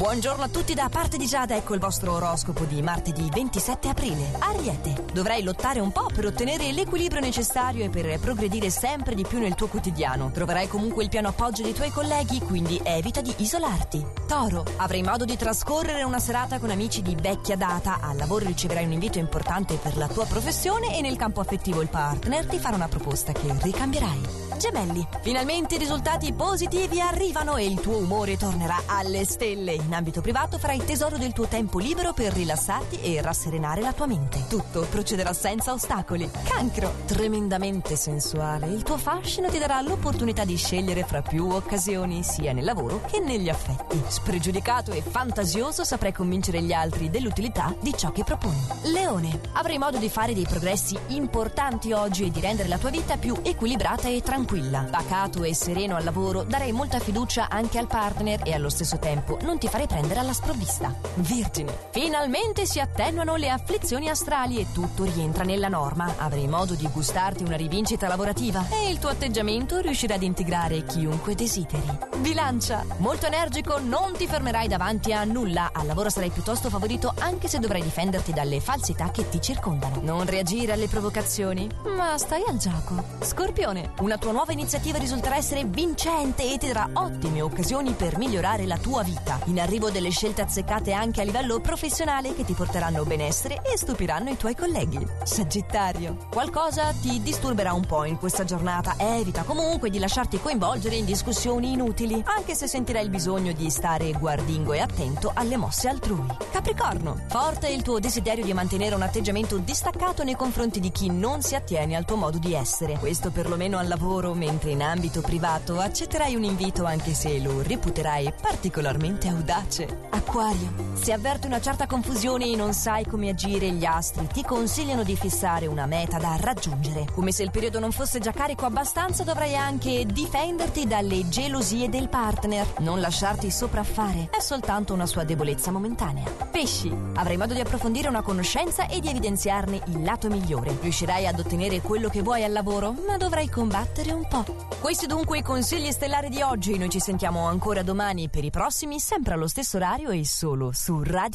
Buongiorno a tutti da parte di Giada, ecco il vostro oroscopo di martedì 27 aprile. Ariete, dovrai lottare un po' per ottenere l'equilibrio necessario e per progredire sempre di più nel tuo quotidiano. Troverai comunque il pieno appoggio dei tuoi colleghi, quindi evita di isolarti. Toro, avrai modo di trascorrere una serata con amici di vecchia data, al lavoro riceverai un invito importante per la tua professione e nel campo affettivo il partner ti farà una proposta che ricambierai. Gemelli, finalmente i risultati positivi arrivano e il tuo umore tornerà alle stelle. In ambito privato farai tesoro del tuo tempo libero per rilassarti e rasserenare la tua mente. Tutto procederà senza ostacoli. Cancro, tremendamente sensuale, il tuo fascino ti darà l'opportunità di scegliere fra più occasioni, sia nel lavoro che negli affetti. Spregiudicato e fantasioso saprai convincere gli altri dell'utilità di ciò che proponi. Leone, avrai modo di fare dei progressi importanti oggi e di rendere la tua vita più equilibrata e tranquilla tranquilla. Pacato e sereno al lavoro, darei molta fiducia anche al partner e allo stesso tempo non ti farei prendere alla sprovvista. Vergine. Finalmente si attenuano le afflizioni astrali e tutto rientra nella norma. Avrai modo di gustarti una rivincita lavorativa e il tuo atteggiamento riuscirà ad integrare chiunque desideri. Bilancia. Molto energico, non ti fermerai davanti a nulla. Al lavoro sarai piuttosto favorito anche se dovrai difenderti dalle falsità che ti circondano. Non reagire alle provocazioni, ma stai al gioco. Scorpione. Una tua nuova nuova iniziativa risulterà essere vincente e ti darà ottime occasioni per migliorare la tua vita. In arrivo delle scelte azzeccate anche a livello professionale che ti porteranno benessere e stupiranno i tuoi colleghi. Sagittario, qualcosa ti disturberà un po' in questa giornata. Evita comunque di lasciarti coinvolgere in discussioni inutili, anche se sentirai il bisogno di stare guardingo e attento alle mosse altrui. Capricorno, forte il tuo desiderio di mantenere un atteggiamento distaccato nei confronti di chi non si attiene al tuo modo di essere. Questo perlomeno al lavoro lavoro, mentre in ambito privato accetterai un invito anche se lo reputerai particolarmente audace. Acquario. Se avverti una certa confusione e non sai come agire, gli astri ti consigliano di fissare una meta da raggiungere. Come se il periodo non fosse già carico abbastanza, dovrai anche difenderti dalle gelosie del partner. Non lasciarti sopraffare, è soltanto una sua debolezza momentanea. Pesci. Avrai modo di approfondire una conoscenza e di evidenziarne il lato migliore. Riuscirai ad ottenere quello che vuoi al lavoro, ma dovrai combattere un un po'. Questi dunque i consigli stellari di oggi. Noi ci sentiamo ancora domani per i prossimi, sempre allo stesso orario e solo su Radio.